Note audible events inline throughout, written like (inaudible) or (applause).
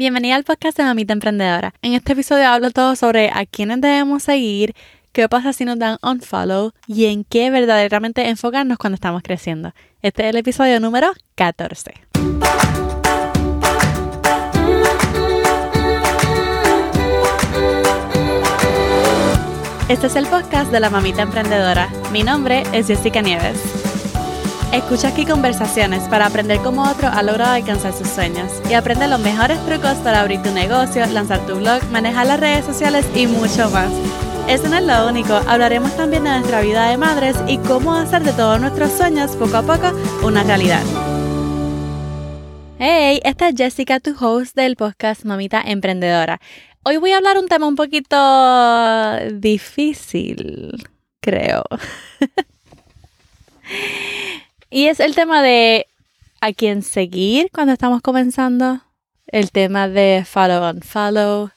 Bienvenida al podcast de Mamita Emprendedora. En este episodio hablo todo sobre a quiénes debemos seguir, qué pasa si nos dan unfollow y en qué verdaderamente enfocarnos cuando estamos creciendo. Este es el episodio número 14. Este es el podcast de la Mamita Emprendedora. Mi nombre es Jessica Nieves. Escucha aquí conversaciones para aprender cómo otro ha logrado alcanzar sus sueños y aprende los mejores trucos para abrir tu negocio, lanzar tu blog, manejar las redes sociales y mucho más. Eso no es lo único, hablaremos también de nuestra vida de madres y cómo hacer de todos nuestros sueños poco a poco una realidad. Hey, esta es Jessica, tu host del podcast Mamita Emprendedora. Hoy voy a hablar un tema un poquito difícil, creo. (laughs) Y es el tema de a quién seguir cuando estamos comenzando, el tema de follow on follow,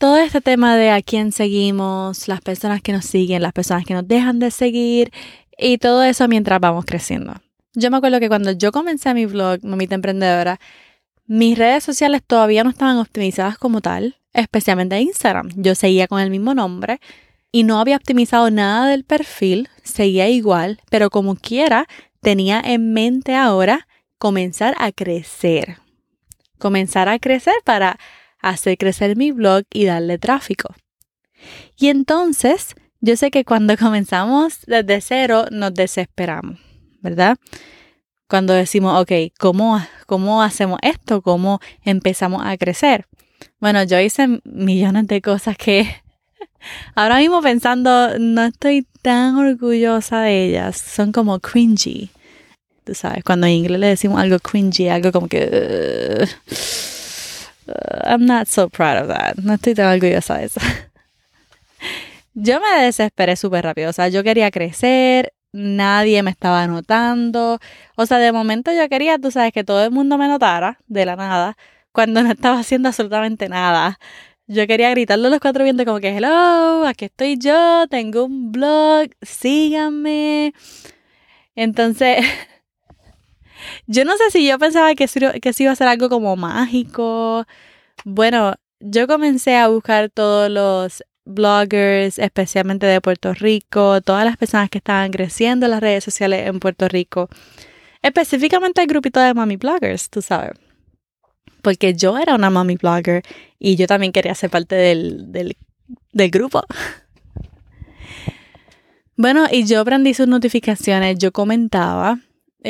todo este tema de a quién seguimos, las personas que nos siguen, las personas que nos dejan de seguir y todo eso mientras vamos creciendo. Yo me acuerdo que cuando yo comencé mi blog, Mamita Emprendedora, mis redes sociales todavía no estaban optimizadas como tal, especialmente Instagram. Yo seguía con el mismo nombre y no había optimizado nada del perfil, seguía igual, pero como quiera, tenía en mente ahora comenzar a crecer. Comenzar a crecer para hacer crecer mi blog y darle tráfico. Y entonces, yo sé que cuando (laughs) comenzamos desde cero nos desesperamos, ¿verdad? Cuando decimos, ok, ¿cómo, cómo hacemos esto? ¿Cómo empezamos a crecer? Bueno, yo hice millones de cosas que (laughs) ahora mismo pensando no estoy tan orgullosa de ellas. Son como cringy. Tú sabes, cuando en inglés le decimos algo cringy, algo como que... Uh, I'm not so proud of that. No estoy tan orgullosa de eso. (laughs) yo me desesperé súper rápido. O sea, yo quería crecer, nadie me estaba notando. O sea, de momento yo quería, tú sabes, que todo el mundo me notara de la nada, cuando no estaba haciendo absolutamente nada. Yo quería gritarle a los cuatro vientos como que, hello, aquí estoy yo, tengo un blog, síganme. Entonces, (laughs) yo no sé si yo pensaba que, que eso iba a ser algo como mágico. Bueno, yo comencé a buscar todos los bloggers, especialmente de Puerto Rico, todas las personas que estaban creciendo en las redes sociales en Puerto Rico, específicamente el grupito de mami bloggers, tú sabes. Porque yo era una mami blogger y yo también quería ser parte del, del, del grupo. (laughs) Bueno, y yo aprendí sus notificaciones, yo comentaba,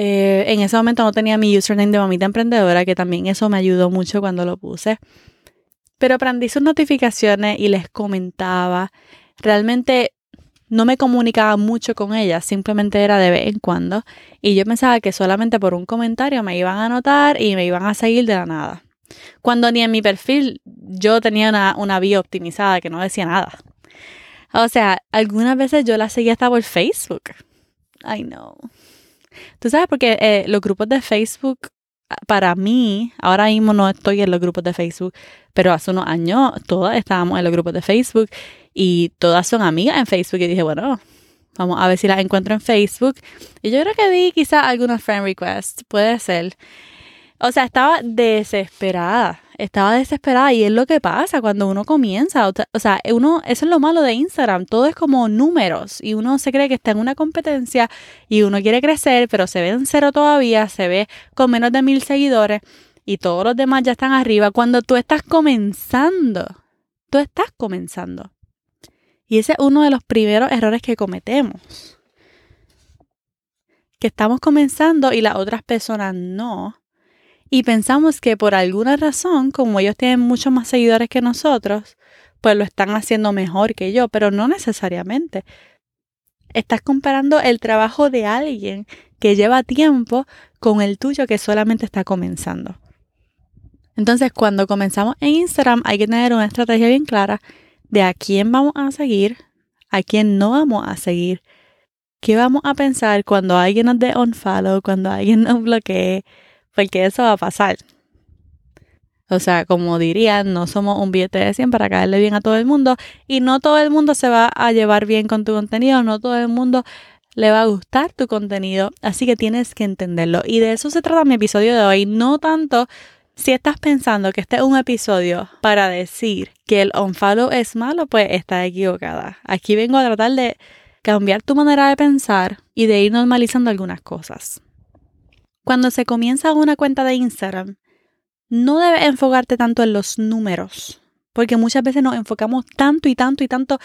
eh, en ese momento no tenía mi username de mamita emprendedora, que también eso me ayudó mucho cuando lo puse. Pero aprendí sus notificaciones y les comentaba. Realmente no me comunicaba mucho con ellas, simplemente era de vez en cuando. Y yo pensaba que solamente por un comentario me iban a notar y me iban a seguir de la nada. Cuando ni en mi perfil yo tenía una, una bio optimizada que no decía nada. O sea, algunas veces yo la seguía hasta por Facebook. I know. Tú sabes, porque eh, los grupos de Facebook, para mí, ahora mismo no estoy en los grupos de Facebook, pero hace unos años todas estábamos en los grupos de Facebook y todas son amigas en Facebook. Y dije, bueno, vamos a ver si las encuentro en Facebook. Y yo creo que di quizás alguna friend request, puede ser. O sea, estaba desesperada estaba desesperada y es lo que pasa cuando uno comienza. O sea, uno, eso es lo malo de Instagram, todo es como números y uno se cree que está en una competencia y uno quiere crecer, pero se ve en cero todavía, se ve con menos de mil seguidores y todos los demás ya están arriba. Cuando tú estás comenzando, tú estás comenzando. Y ese es uno de los primeros errores que cometemos. Que estamos comenzando y las otras personas no y pensamos que por alguna razón, como ellos tienen muchos más seguidores que nosotros, pues lo están haciendo mejor que yo, pero no necesariamente. Estás comparando el trabajo de alguien que lleva tiempo con el tuyo que solamente está comenzando. Entonces, cuando comenzamos en Instagram, hay que tener una estrategia bien clara de a quién vamos a seguir, a quién no vamos a seguir, qué vamos a pensar cuando alguien nos dé unfollow, cuando alguien nos bloquee, porque eso va a pasar. O sea, como dirían, no somos un billete de 100 para caerle bien a todo el mundo y no todo el mundo se va a llevar bien con tu contenido, no todo el mundo le va a gustar tu contenido, así que tienes que entenderlo. Y de eso se trata mi episodio de hoy, no tanto Si estás pensando que este es un episodio para decir que el unfollow es malo, pues estás equivocada. Aquí vengo a tratar de cambiar tu manera de pensar y de ir normalizando algunas cosas. Cuando se comienza una cuenta de Instagram, no debes enfocarte tanto en los números, porque muchas veces nos enfocamos tanto y tanto y tanto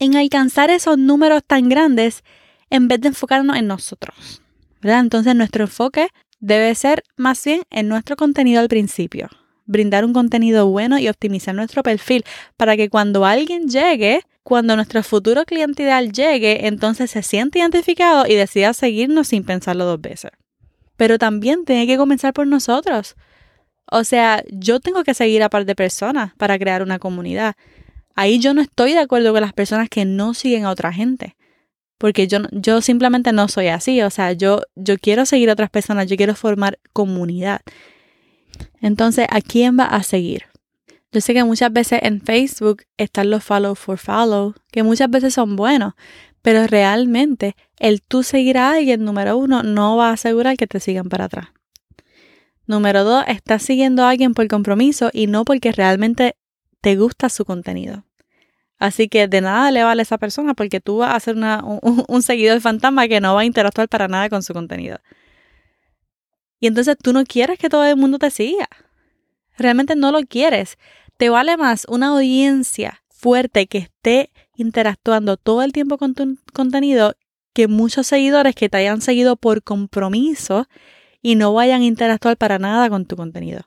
en alcanzar esos números tan grandes en vez de enfocarnos en nosotros. Entonces nuestro enfoque debe ser más bien en nuestro contenido al principio. Brindar un contenido bueno y optimizar nuestro perfil para que cuando alguien llegue, cuando nuestro futuro cliente ideal llegue, entonces se siente identificado y decida seguirnos sin pensarlo dos veces. Pero también tiene que comenzar por nosotros. O sea, yo tengo que seguir a par de personas para crear una comunidad. Ahí yo no estoy de acuerdo con las personas que no siguen a otra gente. Porque yo, yo simplemente no soy así. O sea, yo, yo quiero seguir a otras personas, yo quiero formar comunidad. Entonces, ¿a quién va a seguir? Yo sé que muchas veces en Facebook están los follow for follow, que muchas veces son buenos, pero realmente el tú seguir a alguien, número uno, no va a asegurar que te sigan para atrás. Número dos, estás siguiendo a alguien por compromiso y no porque realmente te gusta su contenido. Así que de nada le vale a esa persona porque tú vas a ser un, un seguidor fantasma que no va a interactuar para nada con su contenido. Y entonces tú no quieres que todo el mundo te siga. Realmente no lo quieres. Te vale más una audiencia fuerte que esté interactuando todo el tiempo con tu contenido que muchos seguidores que te hayan seguido por compromiso y no vayan a interactuar para nada con tu contenido.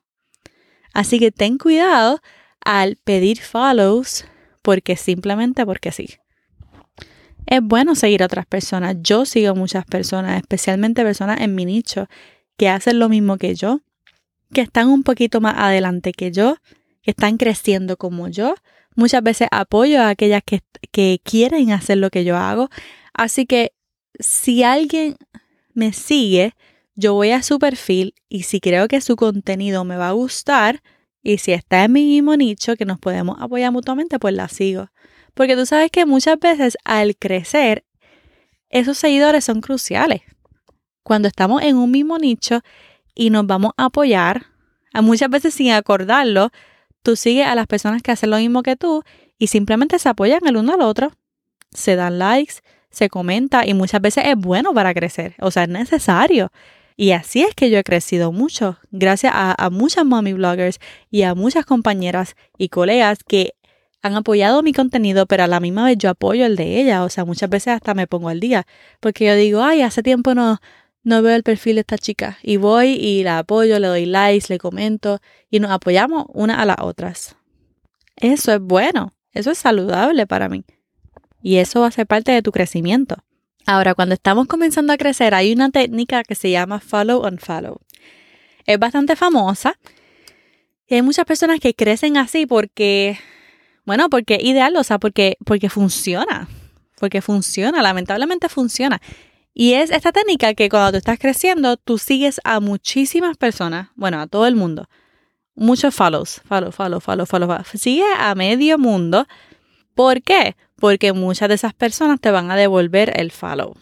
Así que ten cuidado al pedir follows porque simplemente porque sí. Es bueno seguir a otras personas. Yo sigo muchas personas, especialmente personas en mi nicho, que hacen lo mismo que yo, que están un poquito más adelante que yo, que están creciendo como yo. Muchas veces apoyo a aquellas que, que quieren hacer lo que yo hago. Así que si alguien me sigue, yo voy a su perfil y si creo que su contenido me va a gustar y si está en mi mismo nicho que nos podemos apoyar mutuamente, pues la sigo. Porque tú sabes que muchas veces al crecer, esos seguidores son cruciales. Cuando estamos en un mismo nicho y nos vamos a apoyar, a muchas veces sin acordarlo, tú sigues a las personas que hacen lo mismo que tú y simplemente se apoyan el uno al otro, se dan likes, se comenta y muchas veces es bueno para crecer, o sea, es necesario. Y así es que yo he crecido mucho, gracias a, muchas mommy bloggers y a muchas compañeras y colegas que han apoyado mi contenido, pero a la misma vez yo apoyo el de ella. O sea, muchas veces hasta me pongo al día, porque yo digo, ay, hace tiempo no, no veo el perfil de esta chica. Y voy y la apoyo, le doy likes, le comento y nos apoyamos una a las otras. Eso es bueno, eso es saludable para mí. Y eso va a ser parte de tu crecimiento. Ahora, cuando estamos comenzando a crecer, hay una técnica que se llama follow on follow. Es bastante famosa. Y hay muchas personas que crecen así porque, bueno, porque ideal, o sea, porque, porque funciona. Porque funciona, lamentablemente funciona. Y es esta técnica que cuando tú estás creciendo, tú sigues a muchísimas personas, bueno, a todo el mundo. Muchos follows, follow, follow, follow, follow. follow. Sigue a medio mundo. ¿Por qué? porque muchas de esas personas te van a devolver el follow.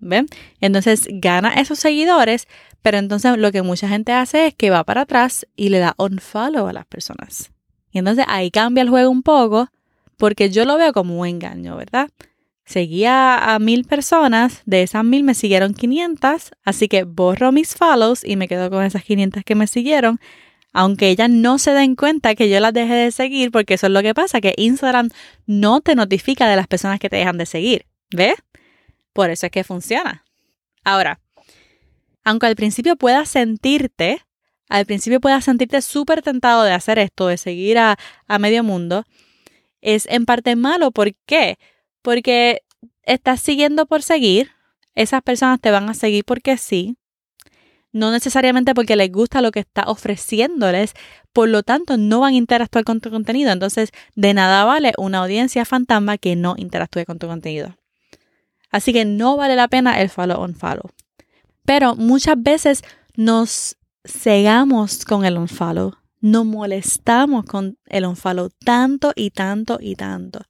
¿Ven? Entonces gana esos seguidores, pero entonces lo que mucha gente hace es que va para atrás y le da unfollow a las personas. Y entonces ahí cambia el juego un poco, porque yo lo veo como un engaño, ¿verdad? Seguía a mil personas, de esas mil me siguieron 500, así que borro mis follows y me quedo con esas 500 que me siguieron, aunque ellas no se den cuenta que yo las dejé de seguir, porque eso es lo que pasa, que Instagram no te notifica de las personas que te dejan de seguir. ¿Ves? Por eso es que funciona. Ahora, aunque al principio puedas sentirte, al principio puedas sentirte súper tentado de hacer esto, de seguir a, a medio mundo, es en parte malo. ¿Por qué? Porque estás siguiendo por seguir, esas personas te van a seguir porque sí, no necesariamente porque les gusta lo que está ofreciéndoles, por lo tanto no van a interactuar con tu contenido. Entonces, de nada vale una audiencia fantasma que no interactúe con tu contenido. Así que no vale la pena el follow on follow. Pero muchas veces nos cegamos con el unfollow, nos molestamos con el unfollow tanto y tanto y tanto.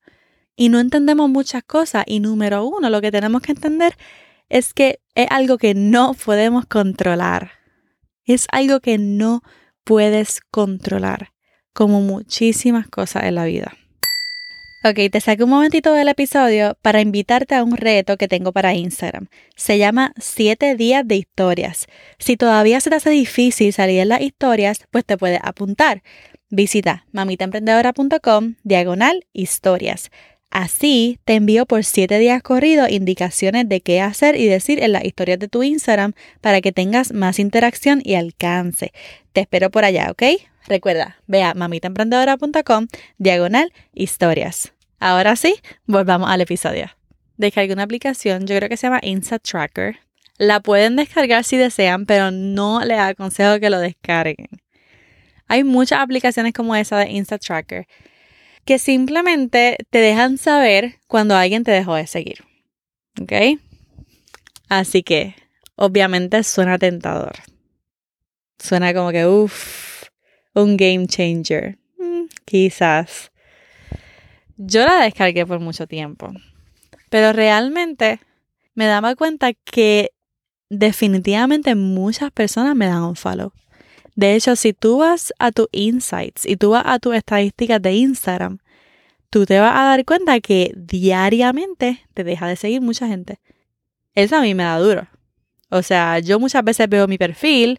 Y no entendemos muchas cosas. Y número uno, lo que tenemos que entender es que es algo que no podemos controlar. Es algo que no puedes controlar, como muchísimas cosas en la vida. Ok, te saqué un momentito del episodio para invitarte a un reto que tengo para Instagram. Se llama 7 días de historias. Si todavía se te hace difícil salir en las historias, pues te puedes apuntar. Visita mamitaemprendedora.com diagonal historias. Así te envío por 7 días corridos indicaciones de qué hacer y decir en las historias de tu Instagram para que tengas más interacción y alcance. Te espero por allá, ¿ok? Recuerda, ve a mamitaemprendedora.com diagonal historias. Ahora sí, volvamos al episodio. Descargué una aplicación, yo creo que se llama Insta Tracker. La pueden descargar si desean, pero no les aconsejo que lo descarguen. Hay muchas aplicaciones como esa de Insta Tracker que simplemente te dejan saber cuando alguien te dejó de seguir. ¿Ok? Así que, obviamente suena tentador. Suena como que, uff, un game changer. Mm, quizás. Yo la descargué por mucho tiempo, pero realmente me daba cuenta que definitivamente muchas personas me dan un follow. De hecho, si tú vas a tus insights y tú vas a tus estadísticas de Instagram, tú te vas a dar cuenta que diariamente te deja de seguir mucha gente. Eso a mí me da duro. O sea, yo muchas veces veo mi perfil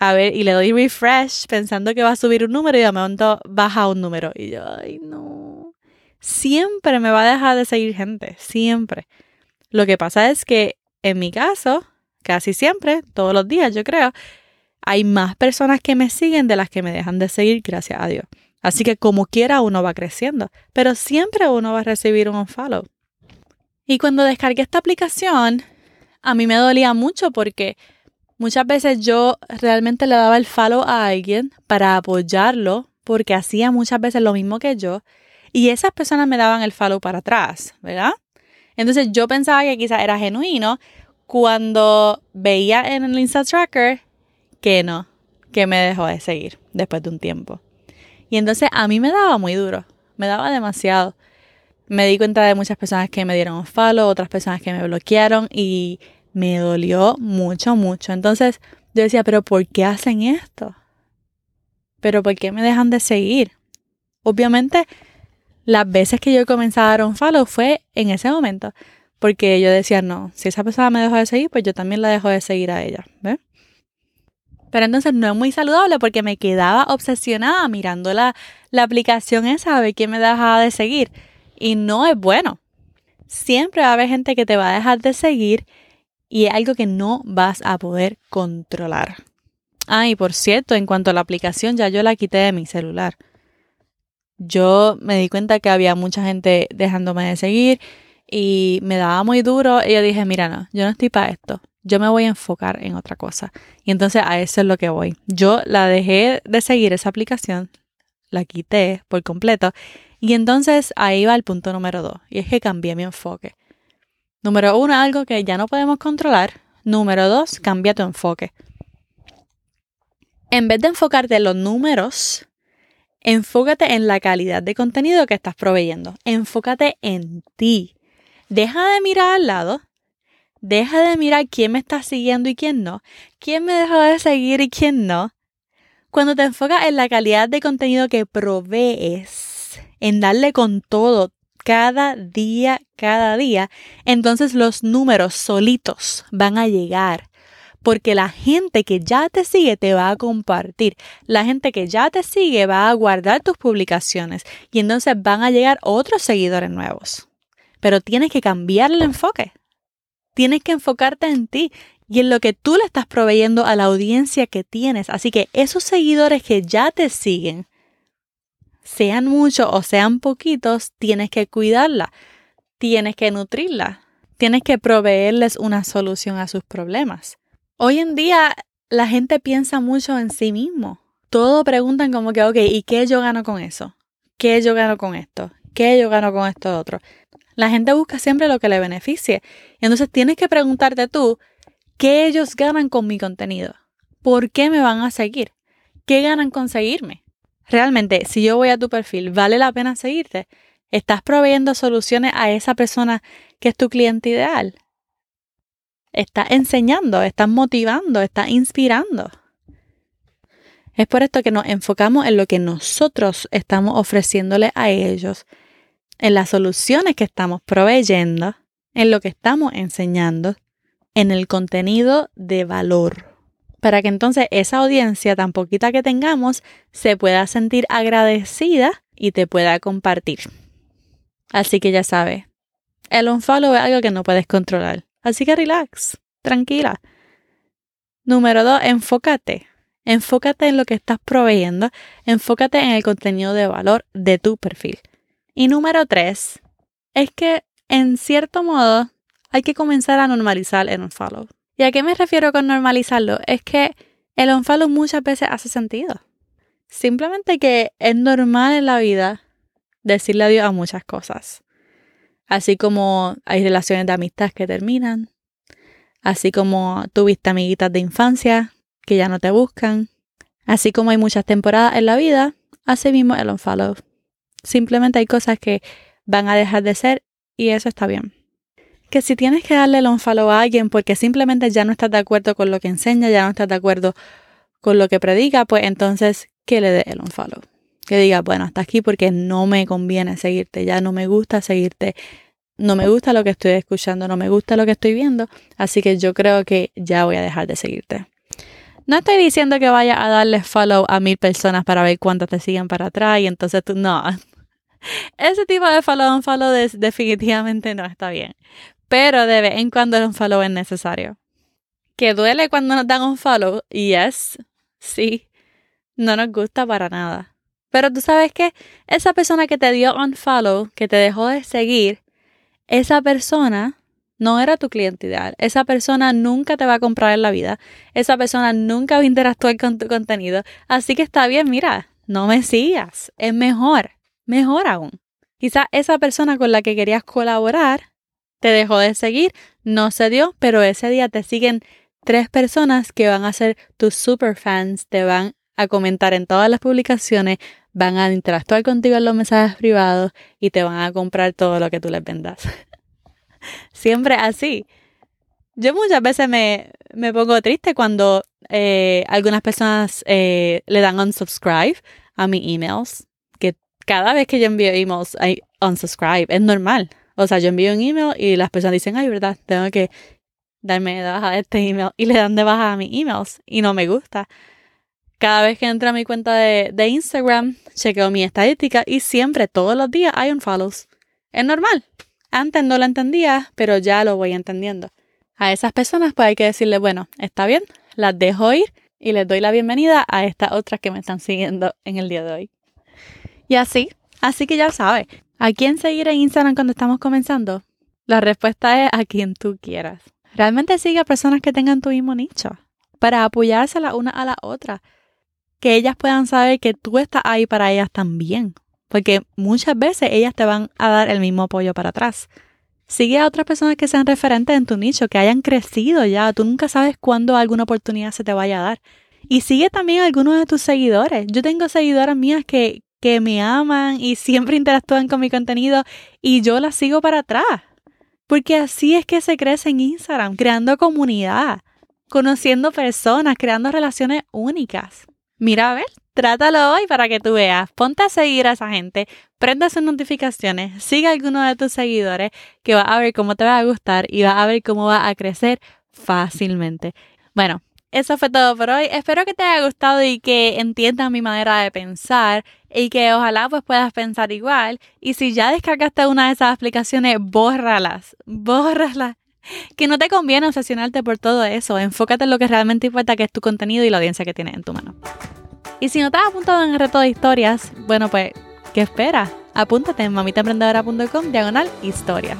a ver, y le doy refresh pensando que va a subir un número y de momento baja un número. Y yo, ay, no. Siempre me va a dejar de seguir gente, siempre. Lo que pasa es que en mi caso, casi siempre, todos los días yo creo, hay más personas que me siguen de las que me dejan de seguir, gracias a Dios. Así que como quiera uno va creciendo, pero siempre uno va a recibir un follow. Y cuando descargué esta aplicación, a mí me dolía mucho porque Muchas veces yo realmente le daba el follow a alguien para apoyarlo porque hacía muchas veces lo mismo que yo y esas personas me daban el follow para atrás, ¿verdad? Entonces yo pensaba que quizás era genuino cuando veía en el Insta Tracker que no, que me dejó de seguir después de un tiempo. Y entonces a mí me daba muy duro, me daba demasiado. Me di cuenta de muchas personas que me dieron un follow, otras personas que me bloquearon y me dolió mucho, mucho. Entonces yo decía, pero ¿por qué hacen esto? ¿Pero por qué me dejan de seguir? Obviamente, las veces que yo comencé a dar un follow fue en ese momento. Porque yo decía, no, si esa persona me dejó de seguir, pues yo también la dejo de seguir a ella. ¿Ves? Pero entonces no es muy saludable porque me quedaba obsesionada mirando la, la aplicación esa a ver quién me dejaba de seguir. Y no es bueno. Siempre va a haber gente que te va a dejar de seguir y es algo que no vas a poder controlar. Ah, y por cierto, en cuanto a la aplicación, ya yo la quité de mi celular. Yo me di cuenta que había mucha gente dejándome de seguir y me daba muy duro y yo dije, mira, no, yo no estoy para esto. Yo me voy a enfocar en otra cosa. Y entonces a eso es lo que voy. Yo la dejé de seguir esa aplicación, la quité por completo y entonces ahí va el punto número dos. Y es que cambié mi enfoque. Número uno, algo que ya no podemos controlar. Número dos, cambia tu enfoque. En vez de enfocarte en los números, enfócate en la calidad de contenido que estás proveyendo. Enfócate en ti. Deja de mirar al lado. Deja de mirar quién me está siguiendo y quién no. Quién me dejó de seguir y quién no. Cuando te enfocas en la calidad de contenido que provees, en darle con todo, cada día, cada día, entonces los números solitos van a llegar. Porque la gente que ya te sigue te va a compartir. La gente que ya te sigue va a guardar tus publicaciones. Y entonces van a llegar otros seguidores nuevos. Pero tienes que cambiar el enfoque. Tienes que enfocarte en ti y en lo que tú le estás proveyendo a la audiencia que tienes. Así que esos seguidores que ya te siguen, sean muchos o sean poquitos, tienes que cuidarla, tienes que nutrirla, tienes que proveerles una solución a sus problemas. Hoy en día la gente piensa mucho en sí mismo. Todo preguntan como que, ok, ¿y qué yo gano con eso? ¿Qué yo gano con esto? ¿Qué yo gano con esto otro? La gente busca siempre lo que le beneficie. Entonces tienes que preguntarte tú, ¿qué ellos ganan con mi contenido? ¿Por qué me van a seguir? ¿Qué ganan con seguirme? realmente, si yo voy a tu perfil, ¿vale la pena seguirte? ¿Estás proveyendo soluciones a esa persona que es tu cliente ideal? ¿Estás enseñando? ¿Estás motivando? ¿Estás inspirando? Es por esto que nos enfocamos en lo que nosotros estamos ofreciéndole a ellos, en las soluciones que estamos proveyendo, en lo que estamos enseñando, en el contenido de valor, para que entonces esa audiencia tan poquita que tengamos se pueda sentir agradecida y te pueda compartir. Así que ya sabes, el unfollow es algo que no puedes controlar. Así que relax, tranquila. Número dos, enfócate. Enfócate en lo que estás proveyendo. Enfócate en el contenido de valor de tu perfil. Y número tres, es que en cierto modo hay que comenzar a normalizar el unfollow. ¿Y a qué me refiero con normalizarlo? Es que el unfollow muchas veces hace sentido. Simplemente que es normal en la vida decirle adiós a muchas cosas. Así como hay relaciones de amistad que terminan. Así como tuviste amiguitas de infancia que ya no te buscan. Así como hay muchas temporadas en la vida, así mismo el unfollow. Simplemente hay cosas que van a dejar de ser y eso está bien. Que si tienes que darle el unfollow a alguien porque simplemente ya no estás de acuerdo con lo que enseña, ya no estás de acuerdo con lo que predica, pues entonces que le dé el unfollow que diga, bueno, hasta aquí porque no me conviene seguirte, ya no me gusta seguirte, no me gusta lo que estoy escuchando, no me gusta lo que estoy viendo, así que yo creo que ya voy a dejar de seguirte. No estoy diciendo que vaya a darle follow a mil personas para ver cuántas te siguen para atrás y entonces tú, no. Ese tipo de follow un follow definitivamente no está bien. Pero de vez en cuando un follow es necesario. Que duele cuando nos dan un follow, yes, sí, no nos gusta para nada. Pero tú sabes que esa persona que te dio unfollow, que te dejó de seguir, esa persona no era tu cliente ideal. Esa persona nunca te va a comprar en la vida. Esa persona nunca va a interactuar con tu contenido. Así que está bien, mira, no me sigas. Es mejor, mejor aún. Quizá esa persona con la que querías colaborar te dejó de seguir, no se dio, pero ese día te siguen tres personas que van a ser tus super fans, te van a comentar en todas las publicaciones, van a interactuar contigo en los mensajes privados y te van a comprar todo lo que tú les vendas. (laughs) Siempre así. Yo muchas veces me, me pongo triste cuando eh, algunas personas eh, le dan unsubscribe a mis emails, cada vez que yo envío emails hay unsubscribe, es normal. O sea, yo envío un email y las personas dicen, ay, verdad, tengo que darme de baja este email y le dan de baja a mis emails y no me gusta. Cada vez que entro a mi cuenta de, Instagram, chequeo mi estadística y siempre, todos los días, hay un follows. Es normal. Antes no lo entendía, pero ya lo voy entendiendo. A esas personas pues hay que decirle, bueno, está bien, las dejo ir y les doy la bienvenida a estas otras que me están siguiendo en el día de hoy. Y así, así que ya sabes, ¿a quién seguir en Instagram cuando estamos comenzando? La respuesta es a quien tú quieras. Realmente sigue a personas que tengan tu mismo nicho para apoyarse la una a la otra que ellas puedan saber que tú estás ahí para ellas también. Porque muchas veces ellas te van a dar el mismo apoyo para atrás. Sigue a otras personas que sean referentes en tu nicho, que hayan crecido ya. Tú nunca sabes cuándo alguna oportunidad se te vaya a dar. Y sigue también a algunos de tus seguidores. Yo tengo seguidoras mías que, que me aman y siempre interactúan con mi contenido y yo las sigo para atrás. Porque así es que se crece en Instagram, creando comunidad, conociendo personas, creando relaciones únicas. Mira, a ver, trátalo hoy para que tú veas. Ponte a seguir a esa gente, prenda sus notificaciones, sigue a alguno de tus seguidores que va a ver cómo te va a gustar y va a ver cómo va a crecer fácilmente. Bueno, eso fue todo por hoy. Espero que te haya gustado y que entiendas mi manera de pensar y que ojalá pues puedas pensar igual. Y si ya descargaste una de esas aplicaciones, bórralas, bórralas. Que no te conviene obsesionarte por todo eso. Enfócate en lo que realmente importa, que es tu contenido y la audiencia que tienes en tu mano. Y si no te has apuntado en el reto de historias, bueno, pues, ¿qué esperas? Apúntate en mamitaemprendedora.com diagonal historias.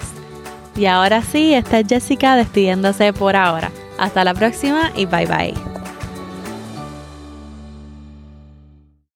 Y ahora sí, esta es Jessica despidiéndose por ahora. Hasta la próxima y bye bye.